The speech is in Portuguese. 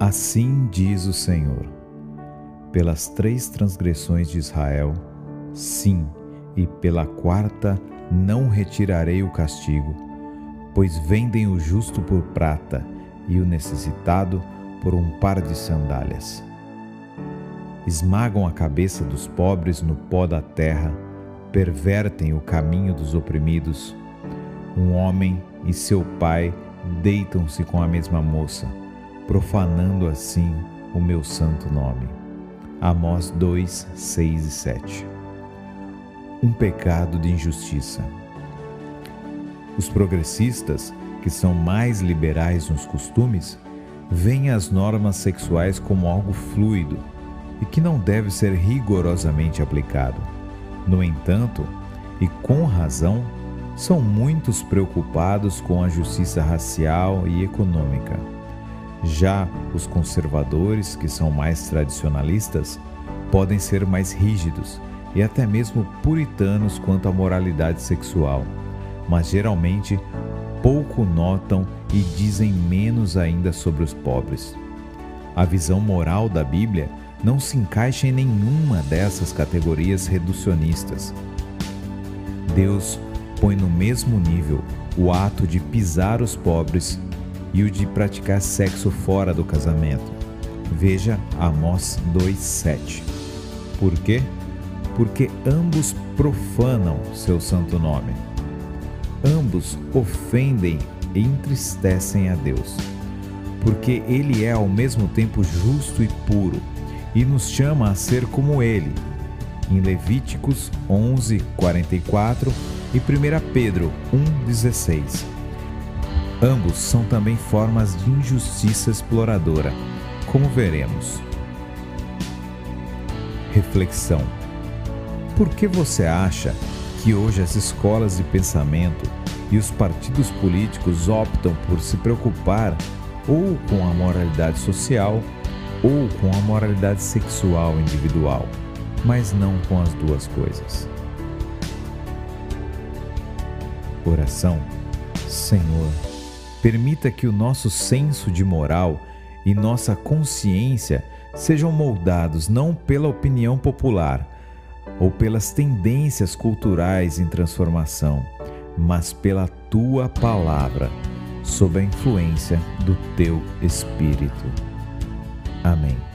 Assim diz o Senhor: pelas três transgressões de Israel, sim, e pela quarta não retirarei o castigo, pois vendem o justo por prata e o necessitado por um par de sandálias. Esmagam a cabeça dos pobres no pó da terra, pervertem o caminho dos oprimidos. Um homem e seu pai deitam-se com a mesma moça, profanando assim o meu santo nome. Amós 2, 6 e 7 Um pecado de injustiça. Os progressistas, que são mais liberais nos costumes, veem as normas sexuais como algo fluido e que não deve ser rigorosamente aplicado. No entanto, e com razão, são muitos preocupados com a justiça racial e econômica. Já os conservadores, que são mais tradicionalistas, podem ser mais rígidos e até mesmo puritanos quanto à moralidade sexual, mas geralmente pouco notam e dizem menos ainda sobre os pobres. A visão moral da Bíblia não se encaixa em nenhuma dessas categorias reducionistas. Deus põe no mesmo nível o ato de pisar os pobres e o de praticar sexo fora do casamento. Veja Amós 2:7. Por quê? Porque ambos profanam seu santo nome. Ambos ofendem e entristecem a Deus. Porque ele é ao mesmo tempo justo e puro e nos chama a ser como ele. Em Levíticos 11:44 e 1 Pedro 1:16. Ambos são também formas de injustiça exploradora, como veremos. Reflexão: Por que você acha que hoje as escolas de pensamento e os partidos políticos optam por se preocupar ou com a moralidade social ou com a moralidade sexual individual, mas não com as duas coisas? Oração: Senhor, Permita que o nosso senso de moral e nossa consciência sejam moldados não pela opinião popular ou pelas tendências culturais em transformação, mas pela tua palavra, sob a influência do teu Espírito. Amém.